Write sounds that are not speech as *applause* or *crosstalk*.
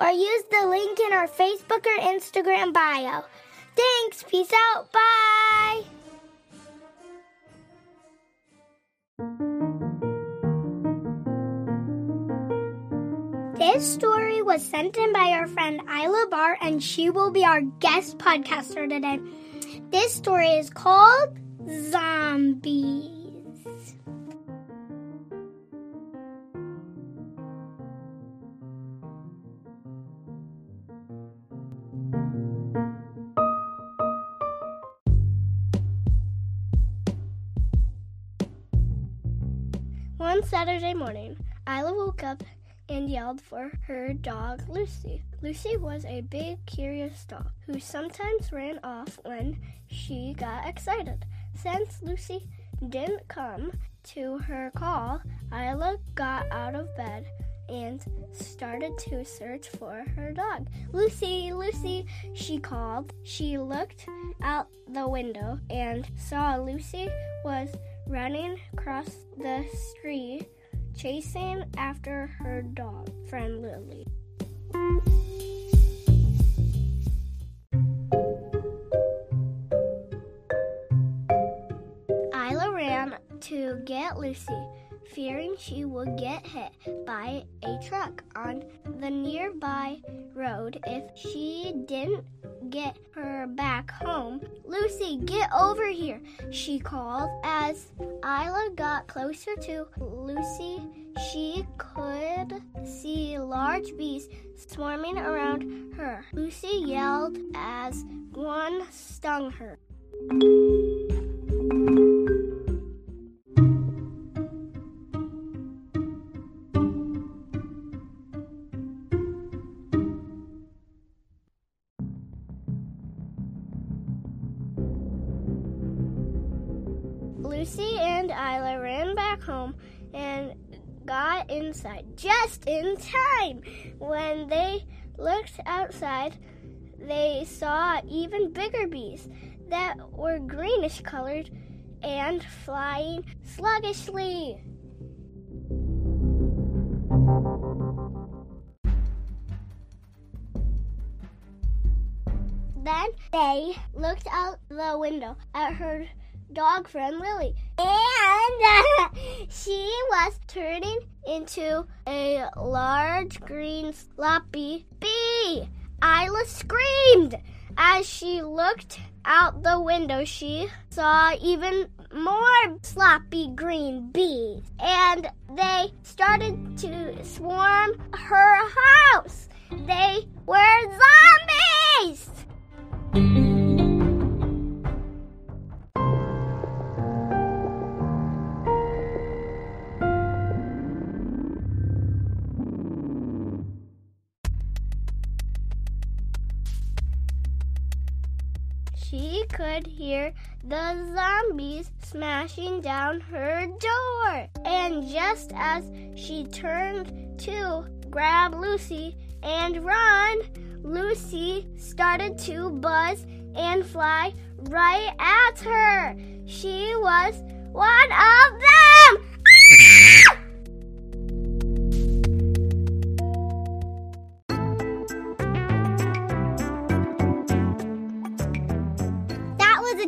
or use the link in our Facebook or Instagram bio. Thanks. Peace out. Bye. This story was sent in by our friend Isla Bar, and she will be our guest podcaster today. This story is called Zombies. One Saturday morning, Isla woke up and yelled for her dog Lucy. Lucy was a big, curious dog who sometimes ran off when she got excited. Since Lucy didn't come to her call, Isla got out of bed and started to search for her dog. Lucy, Lucy, she called. She looked out the window and saw Lucy was running across the street chasing after her dog friend Lily. Isla ran to get Lucy, fearing she would get hit by a truck on the nearby road if she didn't get her back home. Lucy, get over here, she called. As Isla got closer to Lucy, she could see large bees swarming around her. Lucy yelled as one stung her. Lucy and Isla ran back home and got inside just in time. When they looked outside, they saw even bigger bees that were greenish colored and flying sluggishly. Then they looked out the window at her dog friend Lily. And *laughs* she was turning into a large green sloppy bee. Isla screamed. As she looked out the window, she saw even more sloppy green bees. And they started to swarm her house. They were zombies! She could hear the zombies smashing down her door. And just as she turned to grab Lucy and run, Lucy started to buzz and fly right at her. She was one of them! *laughs*